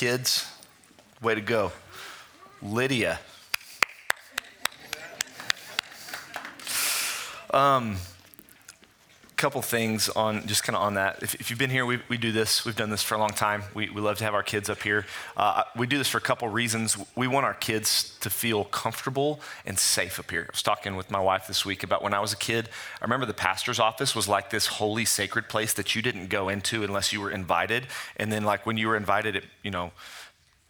Kids, way to go. Lydia. Um, couple things on just kind of on that. If, if, you've been here, we, we do this. We've done this for a long time. We, we love to have our kids up here. Uh, we do this for a couple reasons. We want our kids to feel comfortable and safe up here. I was talking with my wife this week about when I was a kid. I remember the pastor's office was like this holy, sacred place that you didn't go into unless you were invited. And then, like when you were invited, it, you know,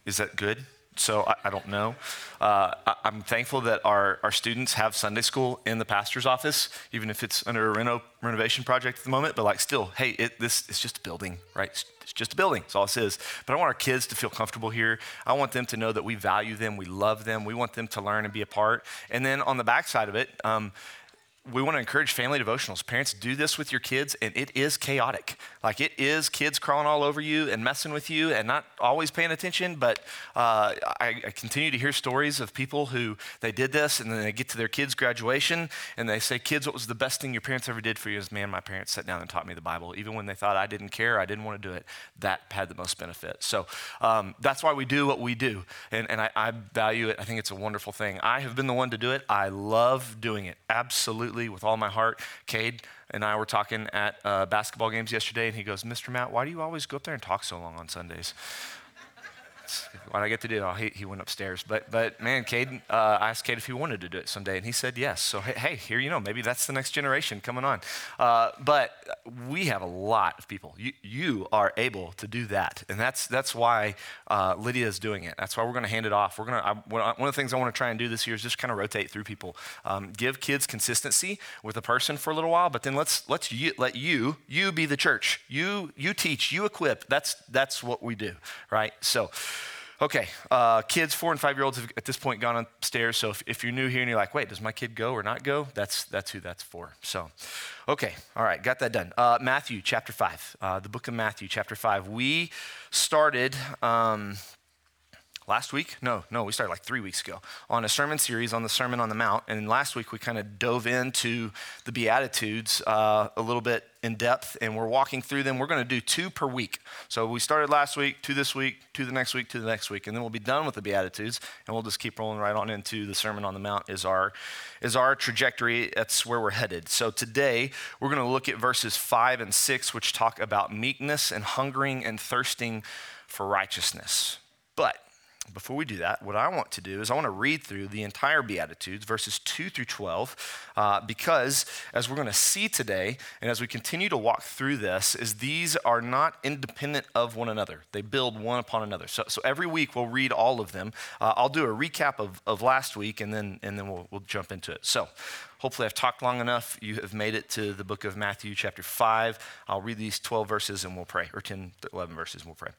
is that good? So I, I don't know. Uh, I, am thankful that our, our students have Sunday school in the pastor's office, even if it's under a reno, renovation project at the moment. But like, still, hey, it, this it's just a building, right? It's, it's just a building. That's all it is. But I want our kids to feel comfortable here. I want them to know that we value them, we love them, we want them to learn and be a part. And then on the backside of it. Um, we want to encourage family devotionals. Parents, do this with your kids, and it is chaotic. Like it is kids crawling all over you and messing with you and not always paying attention. But uh, I, I, continue to hear stories of people who they did this, and then they get to their kids' graduation, and they say, "Kids, what was the best thing your parents ever did for you?" Is man, my parents sat down and taught me the Bible, even when they thought I didn't care, I didn't want to do it. That had the most benefit. So um, that's why we do what we do, and, and I, I value it. I think it's a wonderful thing. I have been the one to do it. I love doing it. Absolutely absolutely with all my heart. Cade and I were talking at uh, basketball games yesterday, and he goes, Mr. Matt, why do you always go up there and talk so long on Sundays? What I get to do, oh, he, he went upstairs. But, but man, Cade, uh, I asked Cade if he wanted to do it someday, and he said yes. So, hey, hey here you know, maybe that's the next generation coming on. Uh, but we have a lot of people. You, you are able to do that, and that's, that's why uh, Lydia is doing it. That's why we're going to hand it off. We're going to, one of the things I want to try and do this year is just kind of rotate through people. Um, give kids consistency with a person for a little while, but then let's, let's you, let you, you be the church. You, you teach, you equip. That's, that's what we do, right? So, Okay, uh, kids, four and five year olds have at this point gone upstairs. So if, if, you're new here and you're like, wait, does my kid go or not go? That's, that's who that's for. So, okay, all right, got that done. Uh, Matthew chapter five, uh, the book of Matthew chapter five. We started. Um, last week? No no we started like three weeks ago on a sermon series on the sermon on the mount. And last week we kind of dove into the beatitudes uh, a little bit in depth and we're walking through them. We're going to do two per week. So we started last week two this week two the next week two the next week and then we'll be done with the beatitudes and we'll just keep rolling right on into the sermon on the mount is our is our trajectory. That's where we're headed. So today we're going to look at verses five and six which talk about meekness and hungering and thirsting for righteousness. But before we do that, what I want to do is I want to read through the entire Beatitudes, verses 2 through 12, uh, because as we're going to see today, and as we continue to walk through this, is these are not independent of one another. They build one upon another. So, so every week we'll read all of them. Uh, I'll do a recap of, of last week, and then, and then we'll, we'll jump into it. So hopefully I've talked long enough. You have made it to the book of Matthew, chapter 5. I'll read these 12 verses and we'll pray, or 10, 11 verses and we'll pray.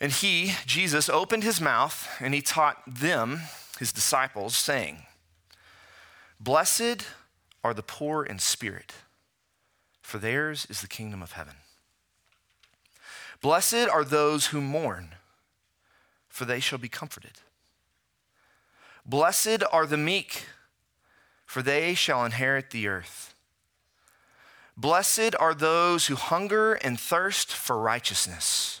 And he, Jesus, opened his mouth and he taught them, his disciples, saying, Blessed are the poor in spirit, for theirs is the kingdom of heaven. Blessed are those who mourn, for they shall be comforted. Blessed are the meek, for they shall inherit the earth. Blessed are those who hunger and thirst for righteousness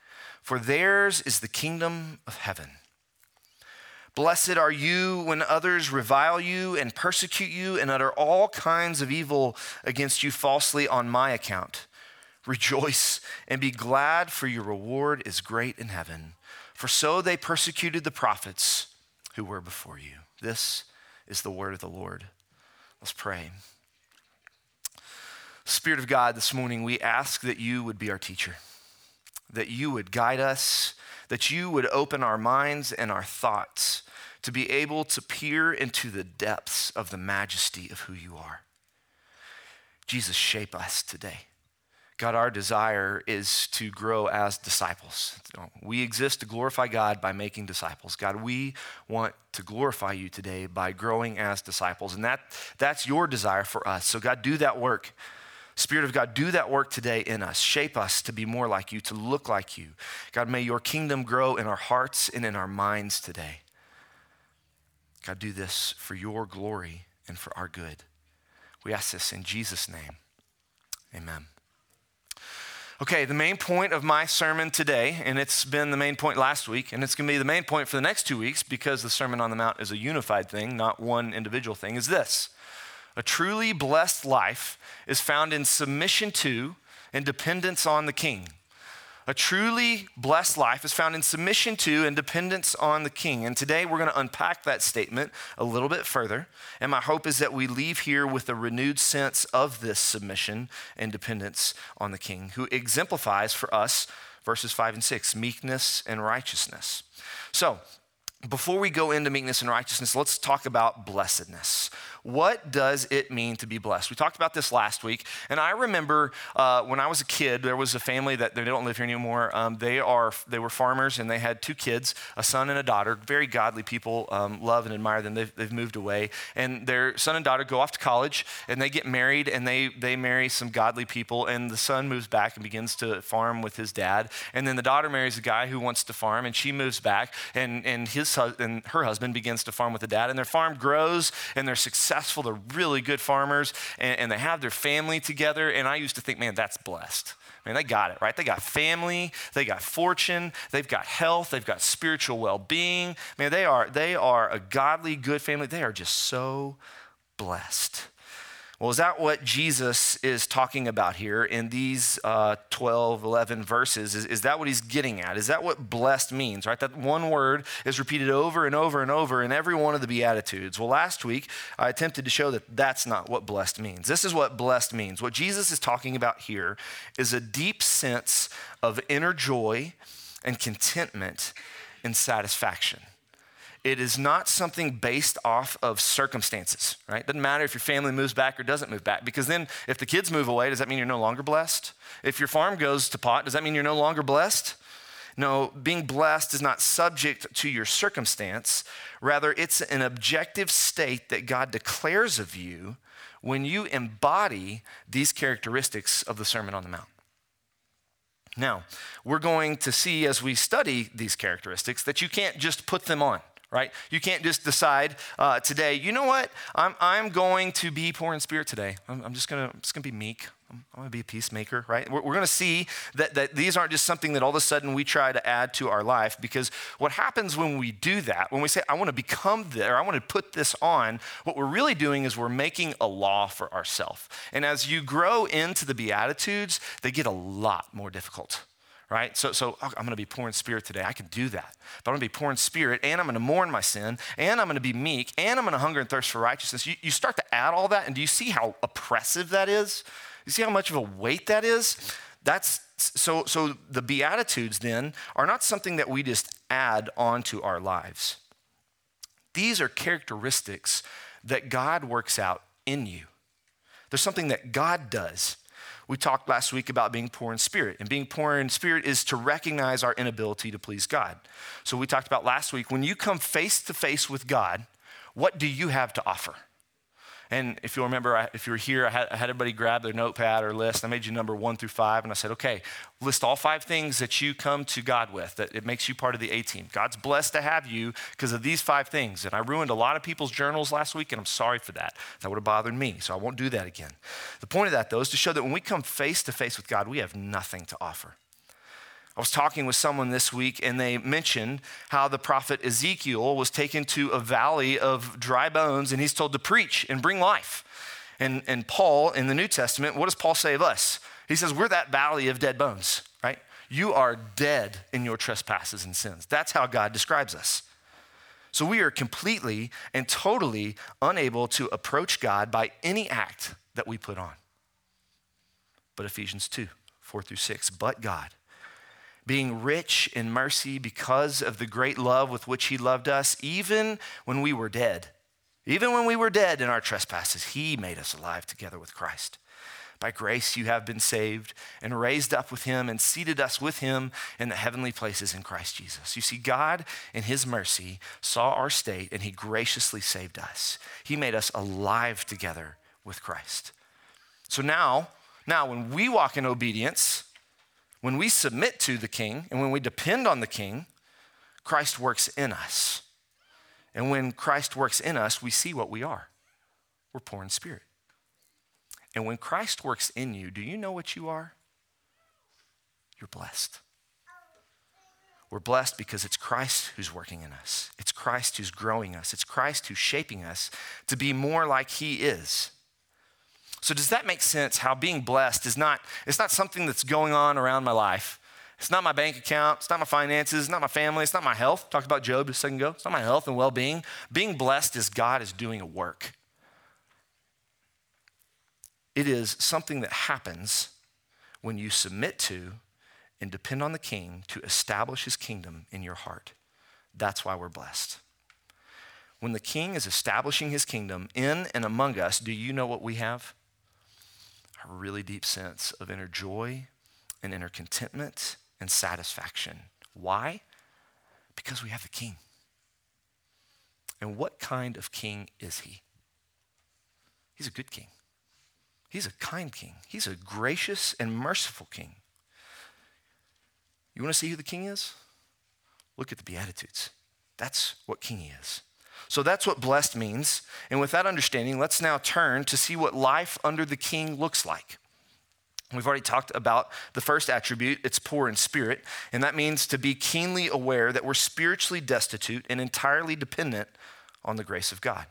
for theirs is the kingdom of heaven. Blessed are you when others revile you and persecute you and utter all kinds of evil against you falsely on my account. Rejoice and be glad, for your reward is great in heaven. For so they persecuted the prophets who were before you. This is the word of the Lord. Let's pray. Spirit of God, this morning we ask that you would be our teacher that you would guide us, that you would open our minds and our thoughts to be able to peer into the depths of the majesty of who you are. Jesus, shape us today. God, our desire is to grow as disciples. We exist to glorify God by making disciples. God, we want to glorify you today by growing as disciples. And that, that's your desire for us. So, God, do that work. Spirit of God, do that work today in us. Shape us to be more like you, to look like you. God, may your kingdom grow in our hearts and in our minds today. God, do this for your glory and for our good. We ask this in Jesus' name. Amen. Okay, the main point of my sermon today, and it's been the main point last week, and it's going to be the main point for the next two weeks because the Sermon on the Mount is a unified thing, not one individual thing, is this. A truly blessed life is found in submission to and dependence on the King. A truly blessed life is found in submission to and dependence on the king. And today we're going to unpack that statement a little bit further. And my hope is that we leave here with a renewed sense of this submission and dependence on the king, who exemplifies for us verses 5 and 6 meekness and righteousness. So, before we go into meekness and righteousness, let's talk about blessedness. What does it mean to be blessed? We talked about this last week, and I remember uh, when I was a kid, there was a family that they don't live here anymore. Um, they are they were farmers, and they had two kids, a son and a daughter. Very godly people, um, love and admire them. They've, they've moved away, and their son and daughter go off to college, and they get married, and they they marry some godly people, and the son moves back and begins to farm with his dad, and then the daughter marries a guy who wants to farm, and she moves back, and and his and her husband begins to farm with the dad, and their farm grows, and they're successful successful, they're really good farmers, and, and they have their family together. And I used to think, man, that's blessed. Man, they got it, right? They got family, they got fortune, they've got health, they've got spiritual well-being. Man, they are they are a godly, good family. They are just so blessed. Well, is that what Jesus is talking about here in these uh, 12, 11 verses? Is, is that what he's getting at? Is that what blessed means, right? That one word is repeated over and over and over in every one of the Beatitudes. Well, last week, I attempted to show that that's not what blessed means. This is what blessed means. What Jesus is talking about here is a deep sense of inner joy and contentment and satisfaction. It is not something based off of circumstances, right? It doesn't matter if your family moves back or doesn't move back, because then if the kids move away, does that mean you're no longer blessed? If your farm goes to pot, does that mean you're no longer blessed? No, being blessed is not subject to your circumstance. Rather, it's an objective state that God declares of you when you embody these characteristics of the Sermon on the Mount. Now, we're going to see as we study these characteristics that you can't just put them on right? You can't just decide uh, today, you know what? I'm, I'm going to be poor in spirit today. I'm, I'm just going to just gonna be meek. I'm, I'm going to be a peacemaker, right? We're, we're going to see that, that these aren't just something that all of a sudden we try to add to our life because what happens when we do that, when we say, I want to become there, I want to put this on, what we're really doing is we're making a law for ourselves. And as you grow into the Beatitudes, they get a lot more difficult right? So, so oh, I'm going to be poor in spirit today. I can do that. But I'm going to be poor in spirit, and I'm going to mourn my sin, and I'm going to be meek, and I'm going to hunger and thirst for righteousness. You, you start to add all that, and do you see how oppressive that is? You see how much of a weight that is? That's so. So the beatitudes then are not something that we just add onto our lives. These are characteristics that God works out in you. There's something that God does we talked last week about being poor in spirit. And being poor in spirit is to recognize our inability to please God. So we talked about last week when you come face to face with God, what do you have to offer? And if you'll remember, if you were here, I had, I had, everybody grab their notepad or list. I made you number one through five, and I said, okay, list all five things that you come to God with, that it makes you part of the A team. God's blessed to have you because of these five things. And I ruined a lot of people's journals last week, and I'm sorry for that. That would have bothered me, so I won't do that again. The point of that, though, is to show that when we come face to face with God, we have nothing to offer. I was talking with someone this week, and they mentioned how the prophet Ezekiel was taken to a valley of dry bones, and he's told to preach and bring life. And, and Paul, in the New Testament, what does Paul say of us? He says, We're that valley of dead bones, right? You are dead in your trespasses and sins. That's how God describes us. So we are completely and totally unable to approach God by any act that we put on. But Ephesians 2 4 through 6, but God being rich in mercy because of the great love with which he loved us, even when we were dead. Even when we were dead in our trespasses, he made us alive together with Christ. By grace you have been saved and raised up with him and seated us with him in the heavenly places in Christ Jesus. You see, God, in his mercy, saw our state and he graciously saved us. He made us alive together with Christ. So now, now when we walk in obedience, when we submit to the king and when we depend on the king, Christ works in us. And when Christ works in us, we see what we are. We're poor in spirit. And when Christ works in you, do you know what you are? You're blessed. We're blessed because it's Christ who's working in us. It's Christ who's growing us. It's Christ who's shaping us to be more like he is. So does that make sense how being blessed is not it's not something that's going on around my life. It's not my bank account, it's not my finances, it's not my family, it's not my health. Talked about Job a second ago. It's not my health and well-being. Being blessed is God is doing a work. It is something that happens when you submit to and depend on the king to establish his kingdom in your heart. That's why we're blessed. When the king is establishing his kingdom in and among us, do you know what we have? A really deep sense of inner joy and inner contentment and satisfaction. Why? Because we have the king. And what kind of king is he? He's a good king. He's a kind king. He's a gracious and merciful king. You want to see who the king is? Look at the Beatitudes. That's what king he is. So that's what blessed means. And with that understanding, let's now turn to see what life under the king looks like. We've already talked about the first attribute, it's poor in spirit, and that means to be keenly aware that we're spiritually destitute and entirely dependent on the grace of God.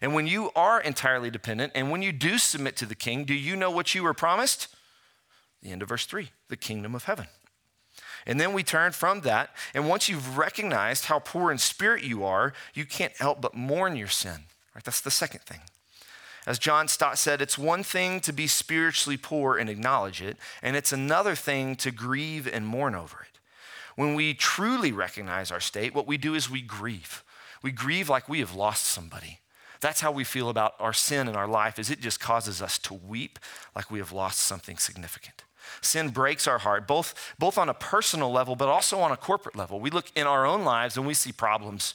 And when you are entirely dependent and when you do submit to the king, do you know what you were promised? The end of verse 3 the kingdom of heaven. And then we turn from that. And once you've recognized how poor in spirit you are, you can't help but mourn your sin. Right? That's the second thing. As John Stott said, it's one thing to be spiritually poor and acknowledge it, and it's another thing to grieve and mourn over it. When we truly recognize our state, what we do is we grieve. We grieve like we have lost somebody. That's how we feel about our sin in our life is it just causes us to weep like we have lost something significant. Sin breaks our heart, both, both on a personal level, but also on a corporate level. We look in our own lives and we see problems.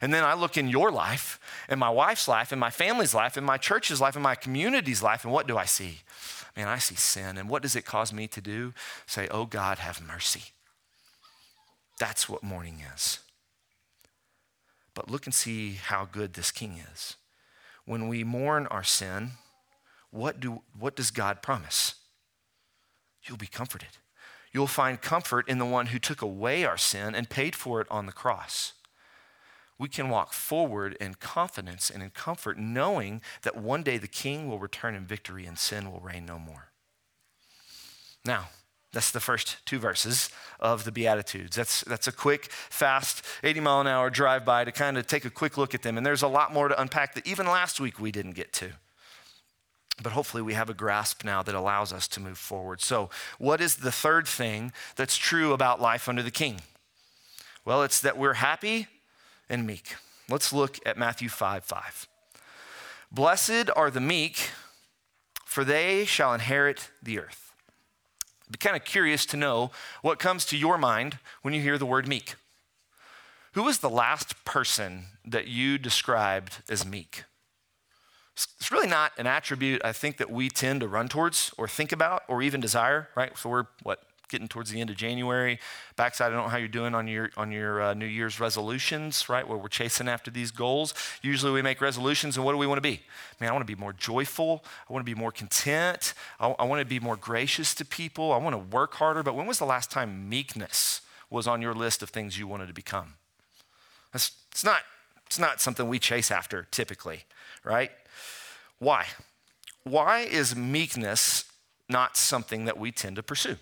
And then I look in your life, and my wife's life, and my family's life, and my church's life, and my community's life, and what do I see? Man, I see sin. And what does it cause me to do? Say, Oh God, have mercy. That's what mourning is. But look and see how good this king is. When we mourn our sin, what, do, what does God promise? You'll be comforted. You'll find comfort in the one who took away our sin and paid for it on the cross. We can walk forward in confidence and in comfort, knowing that one day the king will return in victory and sin will reign no more. Now, that's the first two verses of the Beatitudes. That's, that's a quick, fast, 80 mile an hour drive by to kind of take a quick look at them. And there's a lot more to unpack that even last week we didn't get to. But hopefully, we have a grasp now that allows us to move forward. So, what is the third thing that's true about life under the king? Well, it's that we're happy and meek. Let's look at Matthew 5 5. Blessed are the meek, for they shall inherit the earth. I'd be kind of curious to know what comes to your mind when you hear the word meek. Who was the last person that you described as meek? It's really not an attribute I think that we tend to run towards or think about or even desire, right? So we're what getting towards the end of January. Backside, I don't know how you're doing on your on your uh, New Year's resolutions, right? Where we're chasing after these goals. Usually, we make resolutions, and what do we want to be? Man, I want to be more joyful. I want to be more content. I, I want to be more gracious to people. I want to work harder. But when was the last time meekness was on your list of things you wanted to become? That's, it's not. It's not something we chase after typically, right? Why? Why is meekness not something that we tend to pursue?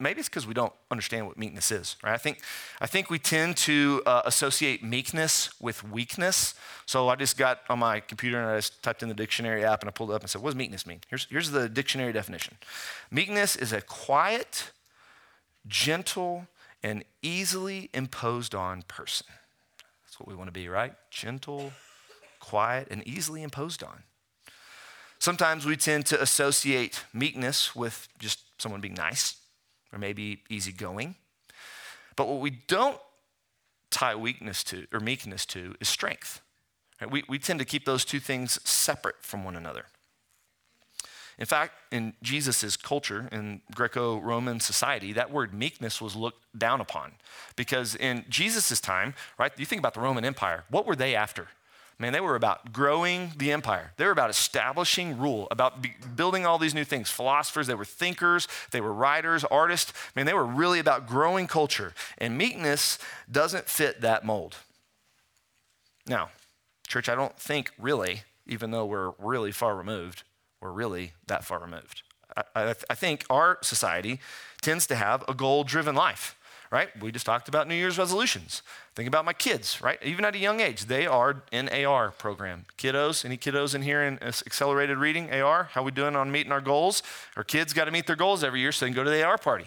maybe it's because we don't understand what meekness is, right? I think, I think we tend to uh, associate meekness with weakness. So I just got on my computer and I just typed in the dictionary app and I pulled it up and said, what does meekness mean? Here's, here's the dictionary definition Meekness is a quiet, gentle, and easily imposed on person. That's what we want to be, right? Gentle, quiet, and easily imposed on. Sometimes we tend to associate meekness with just someone being nice or maybe easygoing. But what we don't tie weakness to or meekness to is strength. Right? We, we tend to keep those two things separate from one another. In fact, in Jesus' culture, in Greco Roman society, that word meekness was looked down upon. Because in Jesus' time, right, you think about the Roman Empire, what were they after? Man, they were about growing the empire. They were about establishing rule, about building all these new things. Philosophers, they were thinkers, they were writers, artists. Man, they were really about growing culture. And meekness doesn't fit that mold. Now, church, I don't think really, even though we're really far removed, we're really that far removed. I, I, I think our society tends to have a goal driven life, right? We just talked about New Year's resolutions. Think about my kids, right? Even at a young age, they are in AR program. Kiddos, any kiddos in here in accelerated reading, AR? How we doing on meeting our goals? Our kids got to meet their goals every year so they can go to the AR party,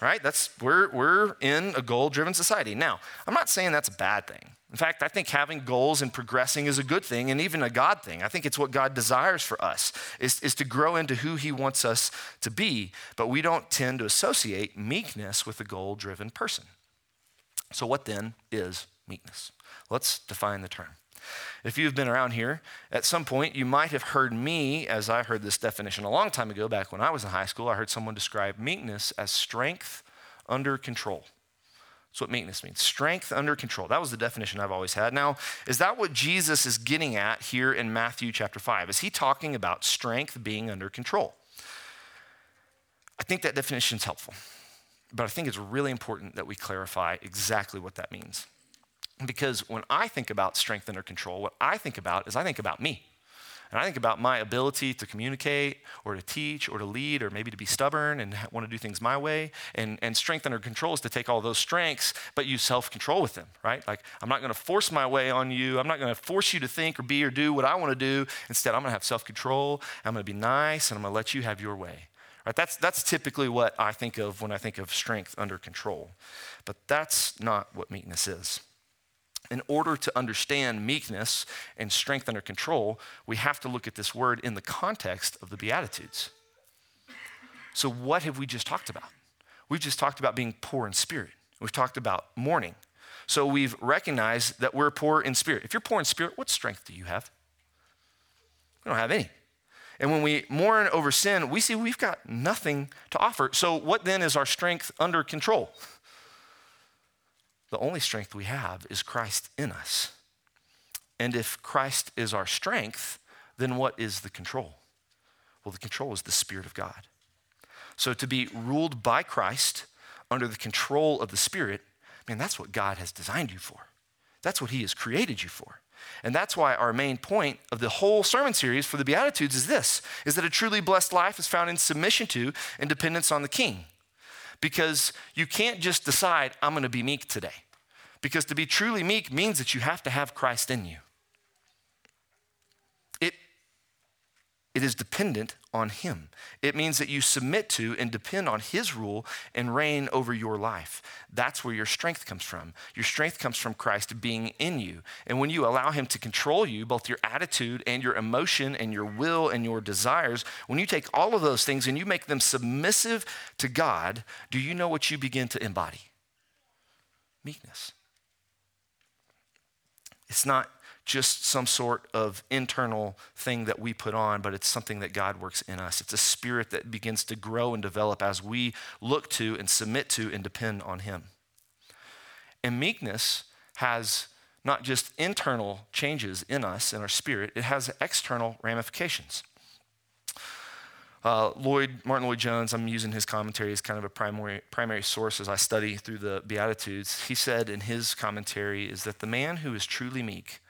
right? That's we're we're in a goal-driven society. Now, I'm not saying that's a bad thing. In fact, I think having goals and progressing is a good thing and even a God thing. I think it's what God desires for us is, is to grow into who he wants us to be, but we don't tend to associate meekness with a goal-driven person. So what then is meekness? Let's define the term. If you've been around here, at some point you might have heard me, as I heard this definition a long time ago, back when I was in high school, I heard someone describe meekness as strength under control. That's what meekness means strength under control. That was the definition I've always had. Now, is that what Jesus is getting at here in Matthew chapter 5? Is he talking about strength being under control? I think that definition is helpful, but I think it's really important that we clarify exactly what that means. Because when I think about strength under control, what I think about is I think about me. And I think about my ability to communicate or to teach or to lead or maybe to be stubborn and want to do things my way. And, and strength under control is to take all those strengths, but use self control with them, right? Like, I'm not going to force my way on you. I'm not going to force you to think or be or do what I want to do. Instead, I'm going to have self control. I'm going to be nice and I'm going to let you have your way. Right? That's, that's typically what I think of when I think of strength under control. But that's not what meekness is in order to understand meekness and strength under control, we have to look at this word in the context of the Beatitudes. So, what have we just talked about? We've just talked about being poor in spirit, we've talked about mourning. So, we've recognized that we're poor in spirit. If you're poor in spirit, what strength do you have? We don't have any. And when we mourn over sin, we see we've got nothing to offer. So, what then is our strength under control? the only strength we have is Christ in us. And if Christ is our strength, then what is the control? Well, the control is the Spirit of God. So to be ruled by Christ under the control of the Spirit, man, that's what God has designed you for. That's what He has created you for. And that's why our main point of the whole sermon series for the Beatitudes is this is that a truly blessed life is found in submission to and dependence on the King because you can't just decide, I'm going to be meek today. Because to be truly meek means that you have to have Christ in you. It is dependent on Him. It means that you submit to and depend on His rule and reign over your life. That's where your strength comes from. Your strength comes from Christ being in you. And when you allow Him to control you, both your attitude and your emotion and your will and your desires, when you take all of those things and you make them submissive to God, do you know what you begin to embody? Meekness. It's not just some sort of internal thing that we put on, but it's something that God works in us. It's a spirit that begins to grow and develop as we look to and submit to and depend on Him. And meekness has not just internal changes in us, in our spirit, it has external ramifications. Uh, Lloyd, Martyn Lloyd-Jones, I'm using his commentary as kind of a primary, primary source as I study through the Beatitudes. He said in his commentary is that the man who is truly meek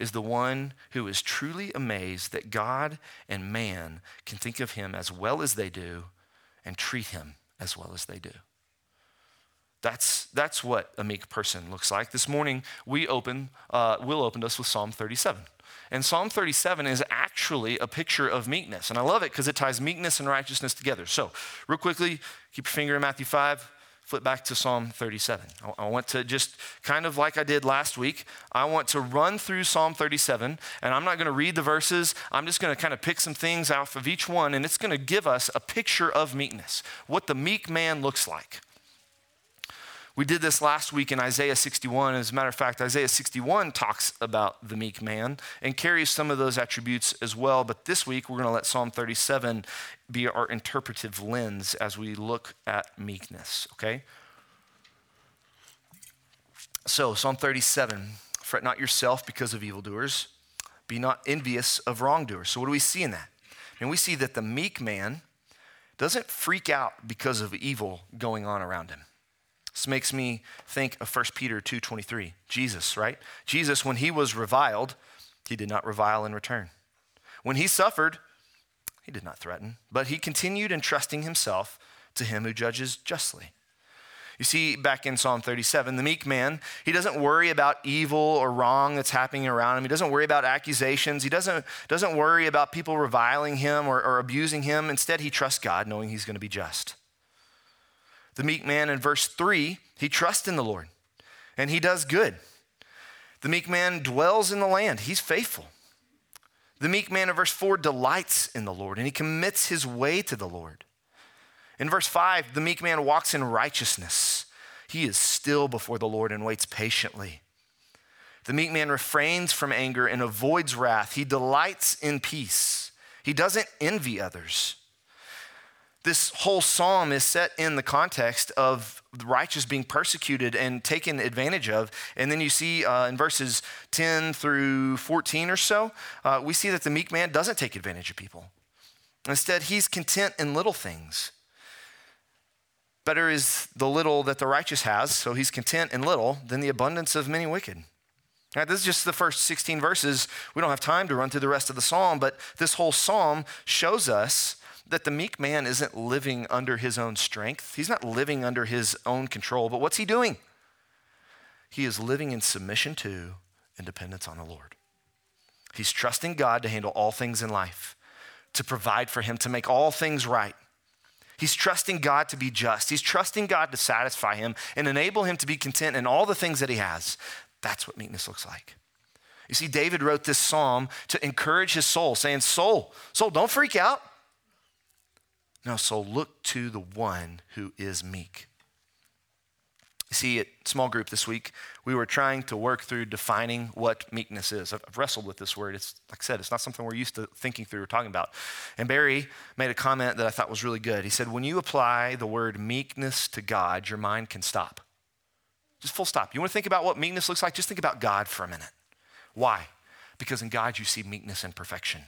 is the one who is truly amazed that God and man can think of him as well as they do and treat him as well as they do. That's, that's what a meek person looks like. This morning, we open, uh, Will opened us with Psalm 37. And Psalm 37 is actually a picture of meekness. And I love it because it ties meekness and righteousness together. So, real quickly, keep your finger in Matthew 5. Flip back to Psalm 37. I want to just kind of like I did last week, I want to run through Psalm 37, and I'm not going to read the verses. I'm just going to kind of pick some things out of each one, and it's going to give us a picture of meekness, what the meek man looks like. We did this last week in Isaiah 61. As a matter of fact, Isaiah 61 talks about the meek man and carries some of those attributes as well. But this week, we're going to let Psalm 37 be our interpretive lens as we look at meekness, okay? So, Psalm 37 fret not yourself because of evildoers, be not envious of wrongdoers. So, what do we see in that? And we see that the meek man doesn't freak out because of evil going on around him. This makes me think of 1 Peter 2:23. Jesus, right? Jesus when he was reviled, he did not revile in return. When he suffered, he did not threaten, but he continued entrusting himself to him who judges justly. You see, back in Psalm 37, the meek man, he doesn't worry about evil or wrong that's happening around him. He doesn't worry about accusations. He doesn't, doesn't worry about people reviling him or, or abusing him. Instead, he trusts God, knowing he's going to be just. The meek man in verse 3, he trusts in the Lord and he does good. The meek man dwells in the land, he's faithful. The meek man in verse 4 delights in the Lord and he commits his way to the Lord. In verse 5, the meek man walks in righteousness. He is still before the Lord and waits patiently. The meek man refrains from anger and avoids wrath. He delights in peace. He doesn't envy others this whole psalm is set in the context of the righteous being persecuted and taken advantage of. And then you see uh, in verses 10 through 14 or so, uh, we see that the meek man doesn't take advantage of people. Instead, he's content in little things. Better is the little that the righteous has, so he's content in little, than the abundance of many wicked. This is just the first 16 verses. We don't have time to run through the rest of the psalm, but this whole psalm shows us that the meek man isn't living under his own strength. He's not living under his own control, but what's he doing? He is living in submission to and dependence on the Lord. He's trusting God to handle all things in life, to provide for him, to make all things right. He's trusting God to be just. He's trusting God to satisfy him and enable him to be content in all the things that he has. That's what meekness looks like. You see, David wrote this psalm to encourage his soul, saying, Soul, soul, don't freak out. No, so look to the one who is meek. You see, at small group this week, we were trying to work through defining what meekness is. I've, wrestled with this word. It's, like I said, it's not something we're used to thinking through or talking about. And Barry made a comment that I thought was really good. He said, When you apply the word meekness to God, your mind can stop. Just full stop. You want to think about what meekness looks like? Just think about God for a minute. Why? Because in God, you see meekness and perfection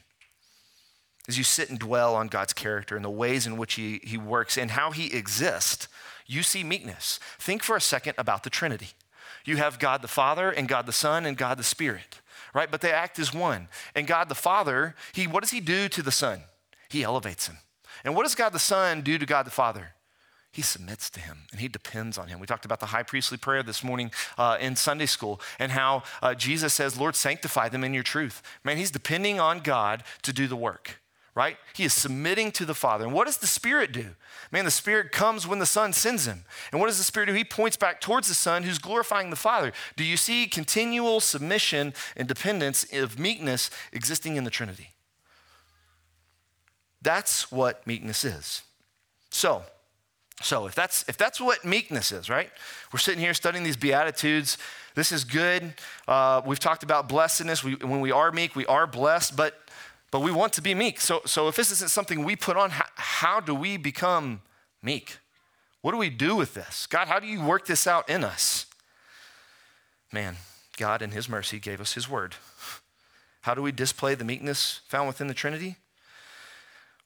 as you sit and dwell on God's character and the ways in which he, he works and how he exists, you see meekness. Think for a second about the Trinity. You have God the Father and God the Son and God the Spirit, right? But they act as one. And God the Father, he, what does he do to the Son? He elevates him. And what does God the Son do to God the Father? he submits to him and he depends on him. We talked about the high priestly prayer this morning uh, in Sunday school and how uh, Jesus says, Lord, sanctify them in your truth. Man, he's depending on God to do the work right? He is submitting to the Father. And what does the Spirit do? Man, the Spirit comes when the Son sends him. And what does the Spirit do? He points back towards the Son who's glorifying the Father. Do you see continual submission and dependence of meekness existing in the Trinity? That's what meekness is. So, so if that's if that's what meekness is, right? We're sitting here studying these beatitudes. This is good. Uh, we've talked about blessedness. We, when we are meek, we are blessed. But but we want to be meek. So, so if this isn't something we put on, how, how do we become meek? What do we do with this? God, how do you work this out in us? Man, God in His mercy gave us His word. How do we display the meekness found within the Trinity?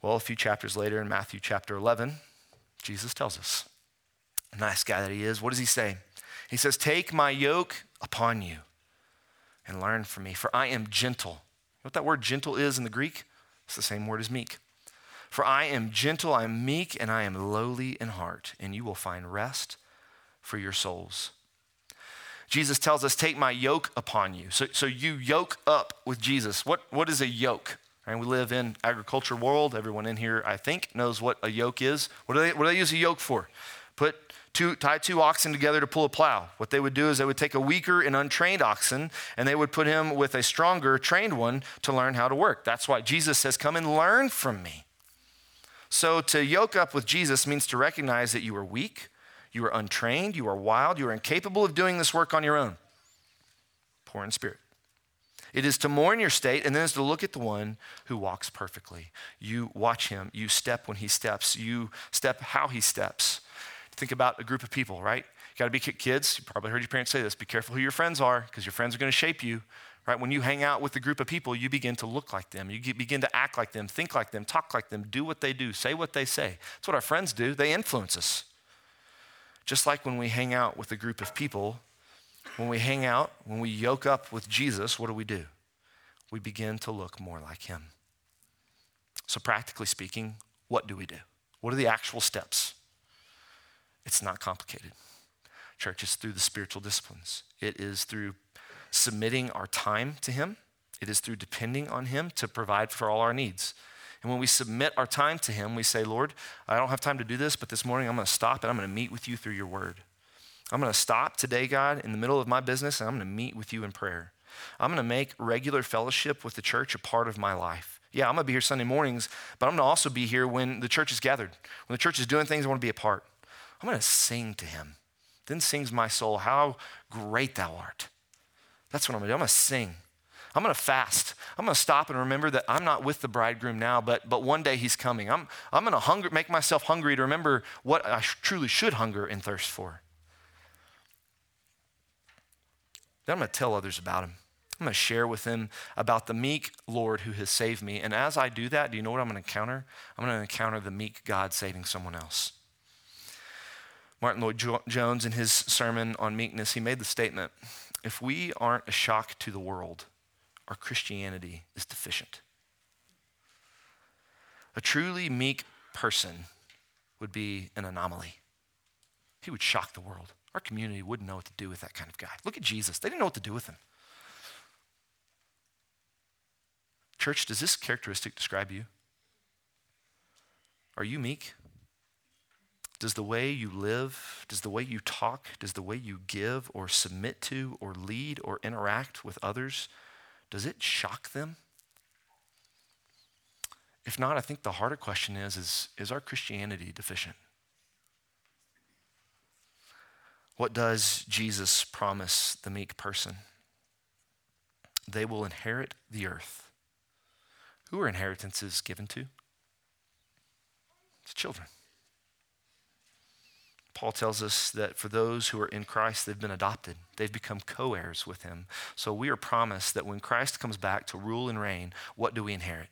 Well, a few chapters later in Matthew chapter 11, Jesus tells us. Nice guy that he is. What does he say? He says, Take my yoke upon you and learn from me, for I am gentle what that word gentle is in the Greek? It's the same word as meek. For I am gentle, I am meek, and I am lowly in heart, and you will find rest for your souls. Jesus tells us, Take my yoke upon you. So, so you yoke up with Jesus. What, what is a yoke? And we live in agriculture world. Everyone in here, I think, knows what a yoke is. What do they, what do they use a yoke for? Put two, tie two oxen together to pull a plow. What they would do is they would take a weaker and untrained oxen and they would put him with a stronger, trained one to learn how to work. That's why Jesus says, Come and learn from me. So to yoke up with Jesus means to recognize that you are weak, you are untrained, you are wild, you are incapable of doing this work on your own. Poor in spirit. It is to mourn your state, and then it's to look at the one who walks perfectly. You watch him, you step when he steps, you step how he steps. Think about a group of people, right? You gotta be kids. You probably heard your parents say this be careful who your friends are, because your friends are gonna shape you, right? When you hang out with a group of people, you begin to look like them. You begin to act like them, think like them, talk like them, do what they do, say what they say. That's what our friends do. They influence us. Just like when we hang out with a group of people, when we hang out, when we yoke up with Jesus, what do we do? We begin to look more like him. So, practically speaking, what do we do? What are the actual steps? It's not complicated. Church, it's through the spiritual disciplines. It is through submitting our time to Him, it is through depending on Him to provide for all our needs. And when we submit our time to Him, we say, Lord, I don't have time to do this, but this morning I'm going to stop and I'm going to meet with you through your word. I'm going to stop today, God, in the middle of my business, and I'm going to meet with you in prayer. I'm going to make regular fellowship with the church a part of my life. Yeah, I'm going to be here Sunday mornings, but I'm going to also be here when the church is gathered. When the church is doing things, I want to be a part. I'm going to sing to him. Then sings my soul, How great thou art. That's what I'm going to do. I'm going to sing. I'm going to fast. I'm going to stop and remember that I'm not with the bridegroom now, but, but one day he's coming. I'm, I'm going to hunger, make myself hungry to remember what I truly should hunger and thirst for. Then I'm going to tell others about him. I'm going to share with them about the meek Lord who has saved me. And as I do that, do you know what I'm going to encounter? I'm going to encounter the meek God saving someone else. Martyn Lloyd-Jones, in his sermon on meekness, he made the statement if we aren't a shock to the world, our Christianity is deficient. A truly meek person would be an anomaly. He would shock the world. Our community wouldn't know what to do with that kind of guy. Look at Jesus. They didn't know what to do with him. Church, does this characteristic describe you? Are you meek? Does the way you live, does the way you talk, does the way you give or submit to or lead or interact with others, does it shock them? If not, I think the harder question is, is, is our Christianity deficient? What does Jesus promise the meek person? They will inherit the earth. Who are inheritances given to? It's children. Paul tells us that for those who are in Christ, they've been adopted. They've become co heirs with him. So we are promised that when Christ comes back to rule and reign, what do we inherit?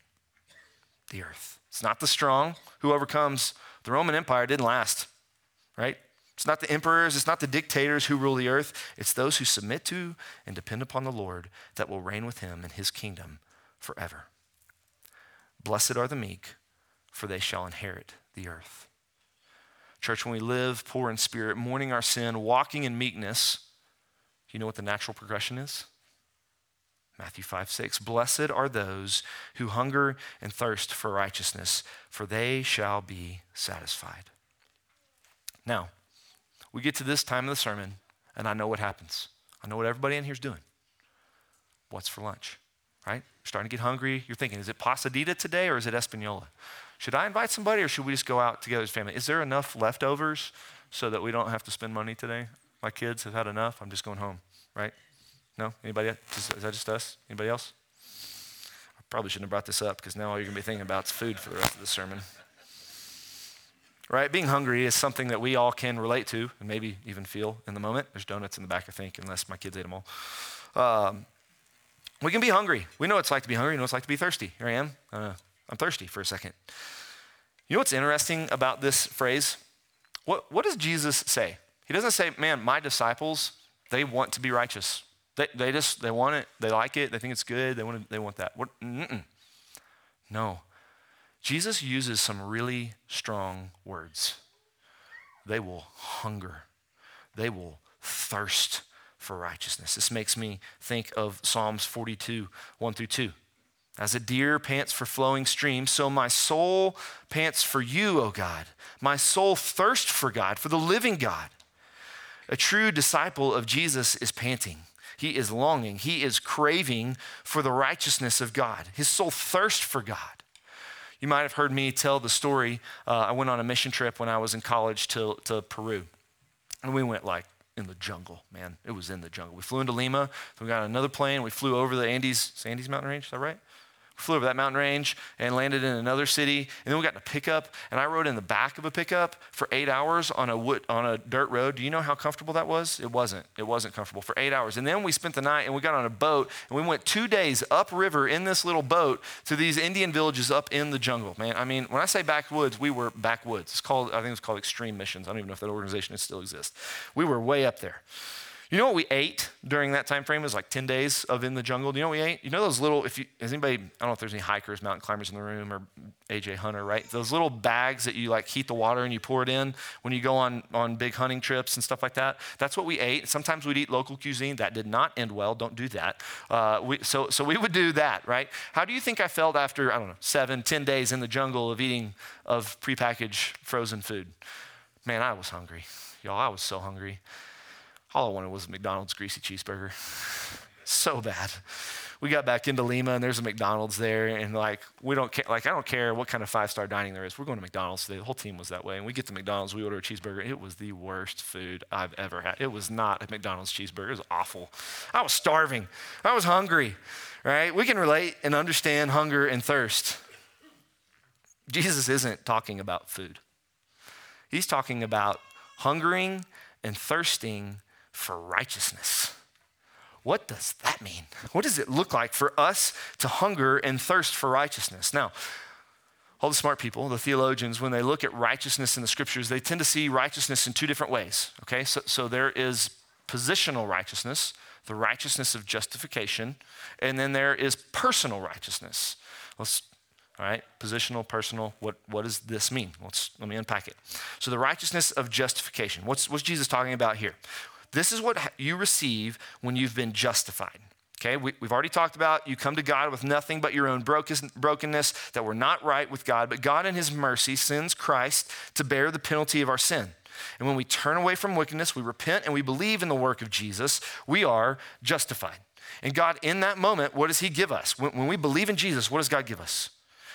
The earth. It's not the strong who overcomes. The Roman Empire didn't last, right? It's not the emperors, it's not the dictators who rule the earth. It's those who submit to and depend upon the Lord that will reign with him in his kingdom forever. Blessed are the meek, for they shall inherit the earth. Church, when we live poor in spirit, mourning our sin, walking in meekness, you know what the natural progression is? Matthew 5 6. Blessed are those who hunger and thirst for righteousness, for they shall be satisfied. Now, we get to this time of the sermon, and I know what happens. I know what everybody in here is doing. What's for lunch? Right? You're starting to get hungry. You're thinking, is it pasadita today or is it Espanola? Should I invite somebody or should we just go out together as family? Is there enough leftovers so that we don't have to spend money today? My kids have had enough. I'm just going home, right? No? Anybody? Is, that just us? Anybody else? I probably shouldn't have brought this up because now all you're going to be thinking about is food for the rest of the sermon. Right? Being hungry is something that we all can relate to and maybe even feel in the moment. There's donuts in the back, I think, unless my kids ate them all. Um, we can be hungry. We know what it's like to be hungry. We know what it's like to be thirsty. Here I am. Uh, I'm thirsty for a second. You know what's interesting about this phrase? What, what does Jesus say? He doesn't say, man, my disciples, they want to be righteous. They, they just, they want it. They like it. They think it's good. They want, they want that. What, no. Jesus uses some really strong words. They will hunger. They will thirst for righteousness. This makes me think of Psalms 42, 1 through 2. As a deer pants for flowing streams, so my soul pants for you, O God. My soul thirsts for God, for the living God. A true disciple of Jesus is panting. He is longing. He is craving for the righteousness of God. His soul thirsts for God. You might have heard me tell the story. Uh, I went on a mission trip when I was in college to, to Peru. And we went like in the jungle, man. It was in the jungle. We flew into Lima. We got another plane. We flew over the Andes, Andes mountain range. Is that right? Flew over that mountain range and landed in another city. And then we got in a pickup, and I rode in the back of a pickup for eight hours on a wood, on a dirt road. Do you know how comfortable that was? It wasn't. It wasn't comfortable for eight hours. And then we spent the night, and we got on a boat, and we went two days upriver in this little boat to these Indian villages up in the jungle. Man, I mean, when I say backwoods, we were backwoods. It's called, I think it's called Extreme Missions. I don't even know if that organization still exists. We were way up there. You know what we ate during that time frame? It was like 10 days of in the jungle. Do you know what we ate? You know those little, if you, has anybody, I don't know if there's any hikers, mountain climbers in the room or AJ Hunter, right? Those little bags that you like heat the water and you pour it in when you go on, on big hunting trips and stuff like that. That's what we ate. Sometimes we'd eat local cuisine. That did not end well. Don't do that. Uh, we, so, so we would do that, right? How do you think I felt after, I don't know, seven, ten days in the jungle of eating of prepackaged frozen food? Man, I was hungry. Y'all, I was so hungry. All I wanted was a McDonald's greasy cheeseburger. so bad. We got back into Lima and there's a McDonald's there and like we don't care like I don't care what kind of five star dining there is. We're going to McDonald's today. The whole team was that way. And we get to McDonald's, we order a cheeseburger. It was the worst food I've ever had. It was not a McDonald's cheeseburger. It was awful. I was starving. I was hungry. Right? We can relate and understand hunger and thirst. Jesus isn't talking about food. He's talking about hungering and thirsting for righteousness. What does that mean? What does it look like for us to hunger and thirst for righteousness? Now, all the smart people, the theologians, when they look at righteousness in the scriptures, they tend to see righteousness in two different ways. Okay, so, so there is positional righteousness, the righteousness of justification, and then there is personal righteousness. Let's all right, positional, personal. What, what does this mean? Let's, let me unpack it. So, the righteousness of justification. What's, what's Jesus talking about here? This is what you receive when you've been justified. Okay, we, have already talked about you come to God with nothing but your own brokenness, that we're not right with God, but God in His mercy sends Christ to bear the penalty of our sin. And when we turn away from wickedness, we repent and we believe in the work of Jesus, we are justified. And God, in that moment, what does He give us? When, when we believe in Jesus, what does God give us?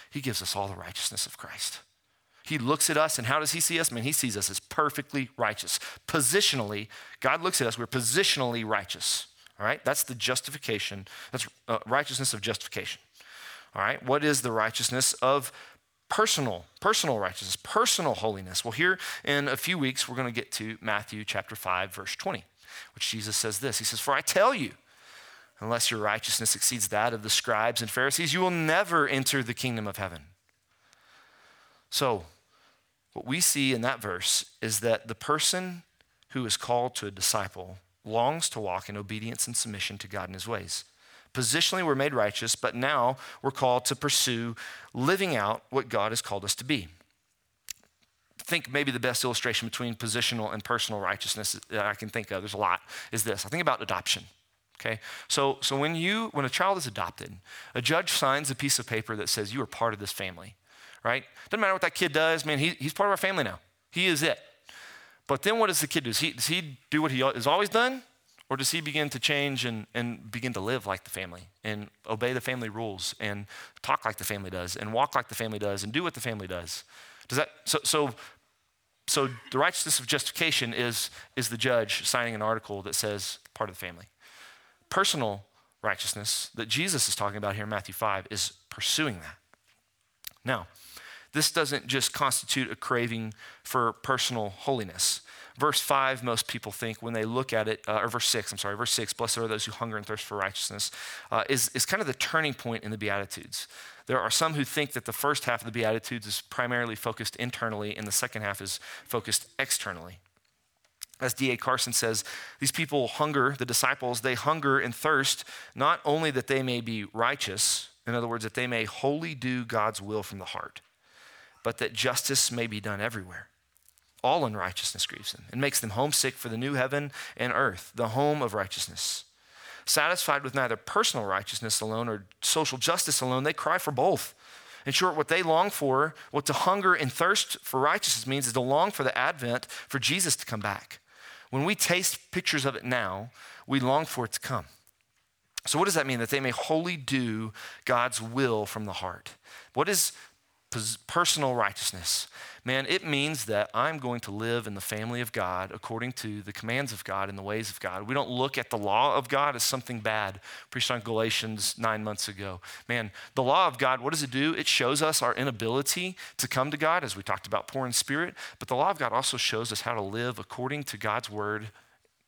He gives us all the righteousness of Christ. He looks at us, and how does he see us? Man, he sees us as perfectly righteous. Positionally, God looks at us, we're positionally righteous. All right? That's the justification. That's uh, righteousness of justification. All right? What is the righteousness of personal, personal righteousness, personal holiness? Well, here in a few weeks, we're going to get to Matthew chapter 5, verse 20, which Jesus says this He says, For I tell you, unless your righteousness exceeds that of the scribes and Pharisees, you will never enter the kingdom of heaven. So, what we see in that verse is that the person who is called to a disciple longs to walk in obedience and submission to God in his ways. Positionally, we're made righteous, but now we're called to pursue living out what God has called us to be. think maybe the best illustration between positional and personal righteousness that I can think of, there's a lot, is this. I think about adoption. Okay? So, so when you when a child is adopted, a judge signs a piece of paper that says you are part of this family right? Doesn't matter what that kid does, man, he, he's part of our family now. He is it. But then what does the kid do? Does he, does he do what he has always done? Or does he begin to change and, and begin to live like the family and obey the family rules and talk like the family does and walk like the family does and do what the family does? Does that, so, so, so the righteousness of justification is, is the judge signing an article that says part of the family. Personal righteousness that Jesus is talking about here in Matthew 5 is pursuing that. Now, this doesn't just constitute a craving for personal holiness. Verse 5, most people think when they look at it, uh, or verse 6, I'm sorry, verse 6, blessed are those who hunger and thirst for righteousness, uh, is, is kind of the turning point in the Beatitudes. There are some who think that the first half of the Beatitudes is primarily focused internally, and the second half is focused externally. As D.A. Carson says, these people hunger, the disciples, they hunger and thirst not only that they may be righteous, in other words, that they may wholly do God's will from the heart but that justice may be done everywhere. All unrighteousness grieves them and makes them homesick for the new heaven and earth, the home of righteousness. satisfied with neither personal righteousness alone or social justice alone, they cry for both. In short, what they long for, what to hunger and thirst for righteousness means is to long for the advent for Jesus to come back. When we taste pictures of it now, we long for it to come. So, what does that mean? That they may wholly do God's will from the heart. What is personal righteousness? Man, it means that I'm going to live in the family of God according to the commands of God and the ways of God. We don't look at the law of God as something bad. Preached on Galatians nine months ago. Man, the law of God, what does it do? It shows us our inability to come to God, as we talked about poor in spirit. But the law of God also shows us how to live according to God's word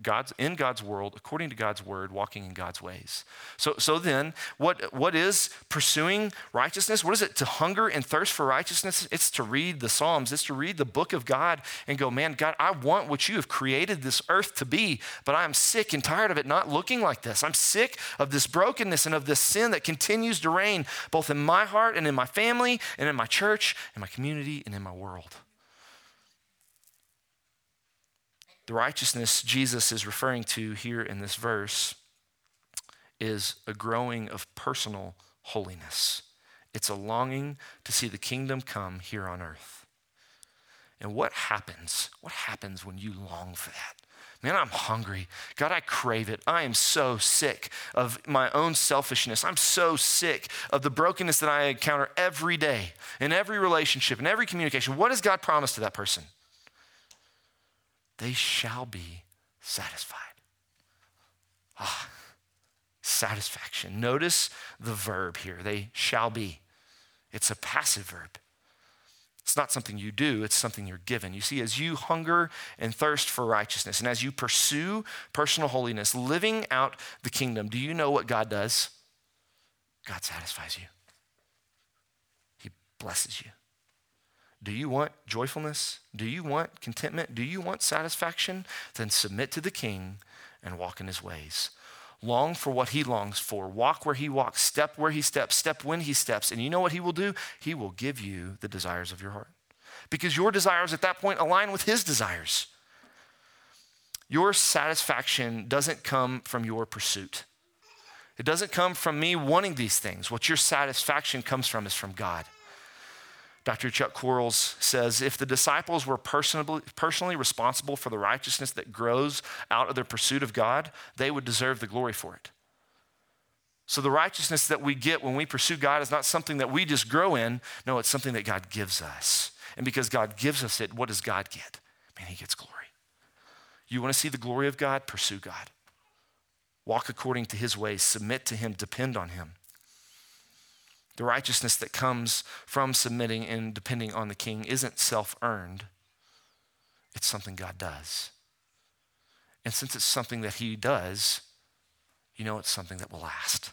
God's in God's world, according to God's word, walking in God's ways. So, so then, what, what is pursuing righteousness? What is it to hunger and thirst for righteousness? It's to read the Psalms, it's to read the book of God and go, man, God, I want what you have created this earth to be, but I'm sick and tired of it not looking like this. I'm sick of this brokenness and of this sin that continues to reign both in my heart and in my family and in my church, in my community, and in my world. The righteousness Jesus is referring to here in this verse is a growing of personal holiness. It's a longing to see the kingdom come here on earth. And what happens? What happens when you long for that? Man, I'm hungry. God, I crave it. I am so sick of my own selfishness. I'm so sick of the brokenness that I encounter every day in every relationship, in every communication. What does God promise to that person? They shall be satisfied. Ah, satisfaction. Notice the verb here. They shall be. It's a passive verb. It's not something you do, it's something you're given. You see, as you hunger and thirst for righteousness, and as you pursue personal holiness, living out the kingdom, do you know what God does? God satisfies you, He blesses you. Do you want joyfulness? Do you want contentment? Do you want satisfaction? Then submit to the king and walk in his ways. Long for what he longs for. Walk where he walks. Step where he steps. Step when he steps. And you know what he will do? He will give you the desires of your heart. Because your desires at that point align with his desires. Your satisfaction doesn't come from your pursuit. It doesn't come from me wanting these things. What your satisfaction comes from is from God. Dr. Chuck Quarles says if the disciples were personally, personally responsible for the righteousness that grows out of their pursuit of God, they would deserve the glory for it. So, the righteousness that we get when we pursue God is not something that we just grow in. No, it's something that God gives us. And because God gives us it, what does God get? Man, He gets glory. You want to see the glory of God? Pursue God. Walk according to His ways, submit to Him, depend on Him. The righteousness that comes from submitting and depending on the king isn't self earned, it's something God does. And since it's something that he does, you know it's something that will last.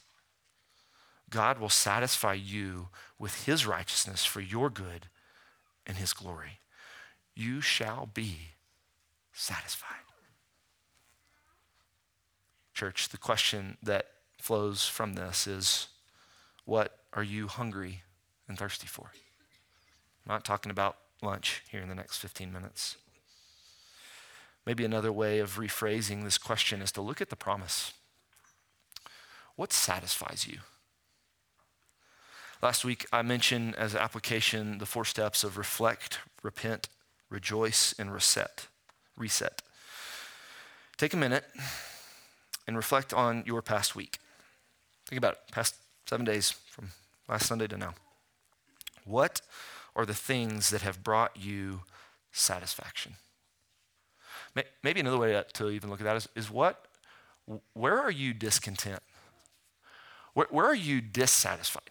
God will satisfy you with his righteousness for your good and his glory. You shall be satisfied. Church, the question that flows from this is what are you hungry and thirsty for? I'm not talking about lunch here in the next 15 minutes. Maybe another way of rephrasing this question is to look at the promise. What satisfies you? Last week, I mentioned as application the four steps of reflect, repent, rejoice, and reset. Reset. Take a minute and reflect on your past week. Think about it, past seven days from last Sunday to now. What are the things that have brought you satisfaction? Maybe another way to even look at that is, is what, where are you discontent? Where, where are you dissatisfied?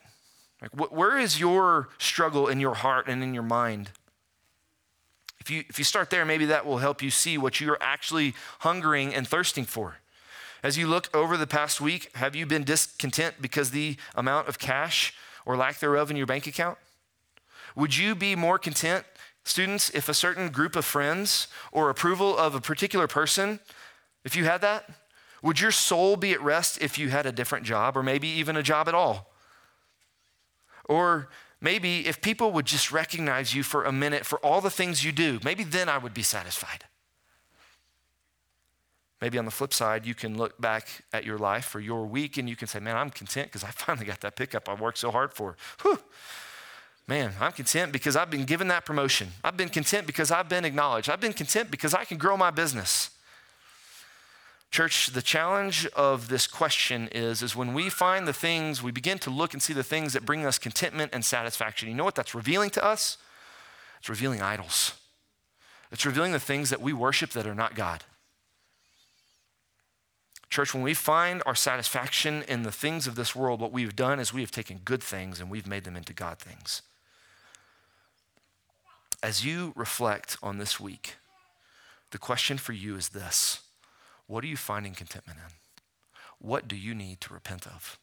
Like, where is your struggle in your heart and in your mind? If you, if you start there, maybe that will help you see what you're actually hungering and thirsting for. As you look over the past week, have you been discontent because the amount of cash or lack thereof in your bank account? Would you be more content, students, if a certain group of friends or approval of a particular person, if you had that? Would your soul be at rest if you had a different job or maybe even a job at all? Or maybe if people would just recognize you for a minute for all the things you do, maybe then I would be satisfied. Maybe on the flip side, you can look back at your life or your week and you can say, Man, I'm content because I finally got that pickup I worked so hard for. Whew. Man, I'm content because I've been given that promotion. I've been content because I've been acknowledged. I've been content because I can grow my business. Church, the challenge of this question is, is when we find the things, we begin to look and see the things that bring us contentment and satisfaction. You know what that's revealing to us? It's revealing idols. It's revealing the things that we worship that are not God. Church, when we find our satisfaction in the things of this world, what we've done is we have taken good things and we've made them into God things. As you reflect on this week, the question for you is this What are you finding contentment in? What do you need to repent of?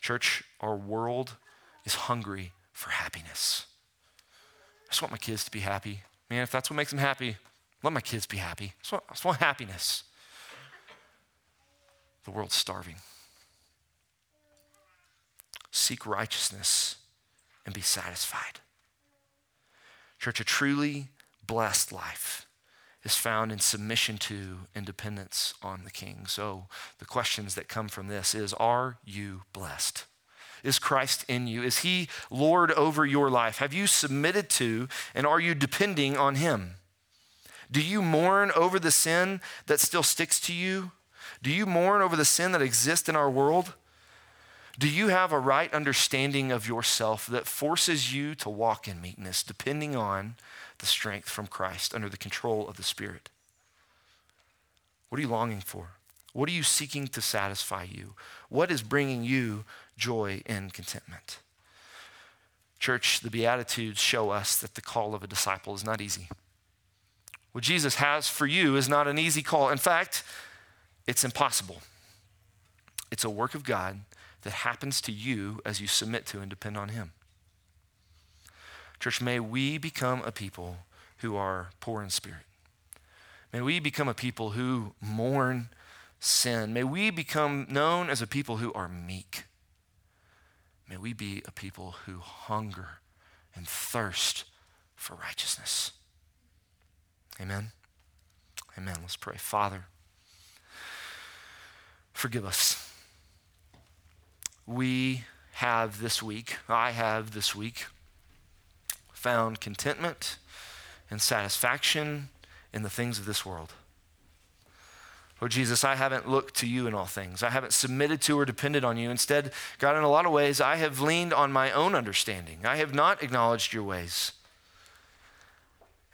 Church, our world is hungry for happiness. I just want my kids to be happy. Man, if that's what makes them happy, let my kids be happy. I just want, I just want happiness. The world's starving. Seek righteousness and be satisfied. Church, a truly blessed life is found in submission to and dependence on the king. So the questions that come from this is are you blessed? Is Christ in you? Is he Lord over your life? Have you submitted to and are you depending on him? Do you mourn over the sin that still sticks to you? Do you mourn over the sin that exists in our world? Do you have a right understanding of yourself that forces you to walk in meekness, depending on the strength from Christ under the control of the Spirit? What are you longing for? What are you seeking to satisfy you? What is bringing you joy and contentment? Church, the Beatitudes show us that the call of a disciple is not easy. What Jesus has for you is not an easy call. In fact, it's impossible. It's a work of God that happens to you as you submit to and depend on Him. Church, may we become a people who are poor in spirit. May we become a people who mourn sin. May we become known as a people who are meek. May we be a people who hunger and thirst for righteousness. Amen. Amen. Let's pray. Father, forgive us. We have this week, I have this week, found contentment and satisfaction in the things of this world. Lord Jesus, I haven't looked to you in all things. I haven't submitted to or depended on you. Instead, God, in a lot of ways, I have leaned on my own understanding. I have not acknowledged your ways.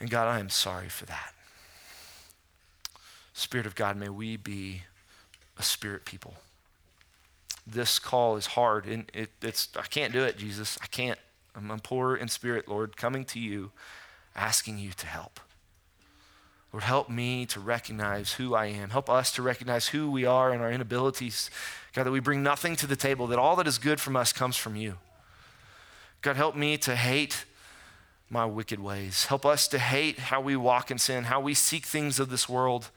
And God, I am sorry for that. Spirit of God, may we be a spirit people. This call is hard, and it, it's I can't do it, Jesus. I can't. I'm, I'm poor in spirit, Lord, coming to you, asking you to help. Lord, help me to recognize who I am. Help us to recognize who we are and our inabilities. God, that we bring nothing to the table, that all that is good from us comes from you. God, help me to hate my wicked ways. Help us to hate how we walk in sin, how we seek things of this world.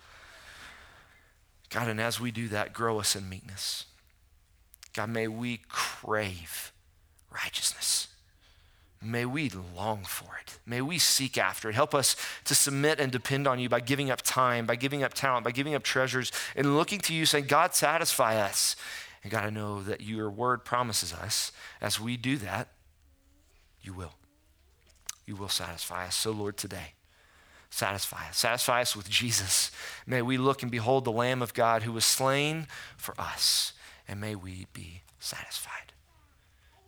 God, and as we do that, grow us in meekness. God, may we crave righteousness. May we long for it. May we seek after it. Help us to submit and depend on you by giving up time, by giving up talent, by giving up treasures, and looking to you, saying, God, satisfy us. And God, I know that your word promises us as we do that, you will you will satisfy us. So, Lord, today, satisfy us. Satisfy us with Jesus. May we look and behold the Lamb of God who was slain for us, and may we be satisfied.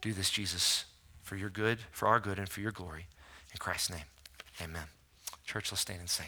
Do this, Jesus, for your good, for our good, and for your glory. In Christ's name, amen. Church, let's stand and sing.